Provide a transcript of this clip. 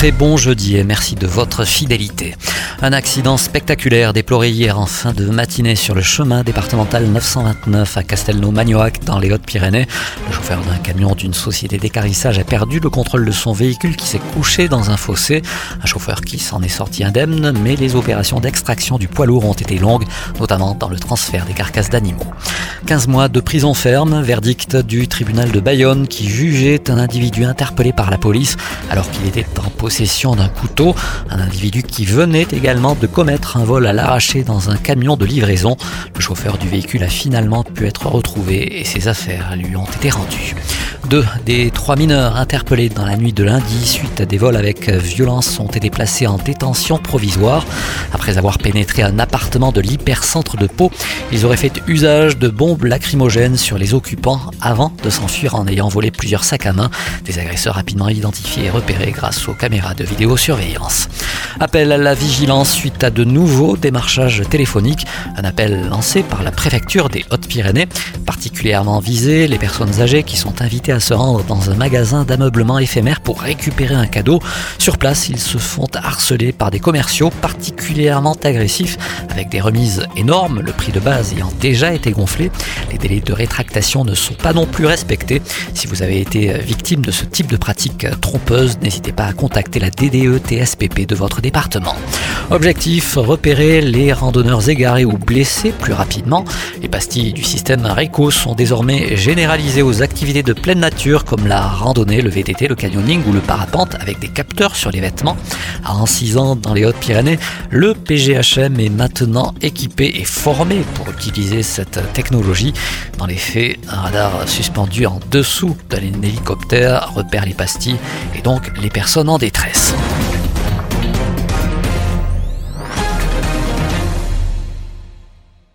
Très bon jeudi et merci de votre fidélité. Un accident spectaculaire déploré hier en fin de matinée sur le chemin départemental 929 à Castelnau-Magnoac dans les Hautes-Pyrénées. Le chauffeur d'un camion d'une société d'écarissage a perdu le contrôle de son véhicule qui s'est couché dans un fossé. Un chauffeur qui s'en est sorti indemne, mais les opérations d'extraction du poids lourd ont été longues, notamment dans le transfert des carcasses d'animaux. 15 mois de prison ferme, verdict du tribunal de Bayonne qui jugeait un individu interpellé par la police alors qu'il était en d'un couteau, un individu qui venait également de commettre un vol à l'arraché dans un camion de livraison. Le chauffeur du véhicule a finalement pu être retrouvé et ses affaires lui ont été rendues. Deux des trois mineurs interpellés dans la nuit de lundi suite à des vols avec violence ont été placés en détention provisoire. Après avoir pénétré un appartement de l'hypercentre de Pau, ils auraient fait usage de bombes lacrymogènes sur les occupants avant de s'enfuir en ayant volé plusieurs sacs à main. Des agresseurs rapidement identifiés et repérés grâce aux caméras de vidéosurveillance. Appel à la vigilance suite à de nouveaux démarchages téléphoniques. Un appel lancé par la préfecture des Hautes-Pyrénées. Particulièrement visé les personnes âgées qui sont invitées à se rendre dans un magasin d'ameublement éphémère pour récupérer un cadeau. Sur place, ils se font harceler par des commerciaux particulièrement agressifs avec des remises énormes, le prix de base ayant déjà été gonflé. Les délais de rétractation ne sont pas non plus respectés. Si vous avez été victime de ce type de pratique trompeuse, n'hésitez pas à contacter la DDE TSPP de votre département. Objectif, repérer les randonneurs égarés ou blessés plus rapidement. Les pastilles du système RECO sont désormais généralisées aux activités de pleine nature comme la randonnée, le VTT, le canyoning ou le parapente avec des capteurs sur les vêtements. À ans dans les Hautes-Pyrénées, le PGHM est maintenant équipé et formé pour utiliser cette technologie. Dans les faits, un radar suspendu en dessous d'un hélicoptère repère les pastilles et donc les personnes en détresse.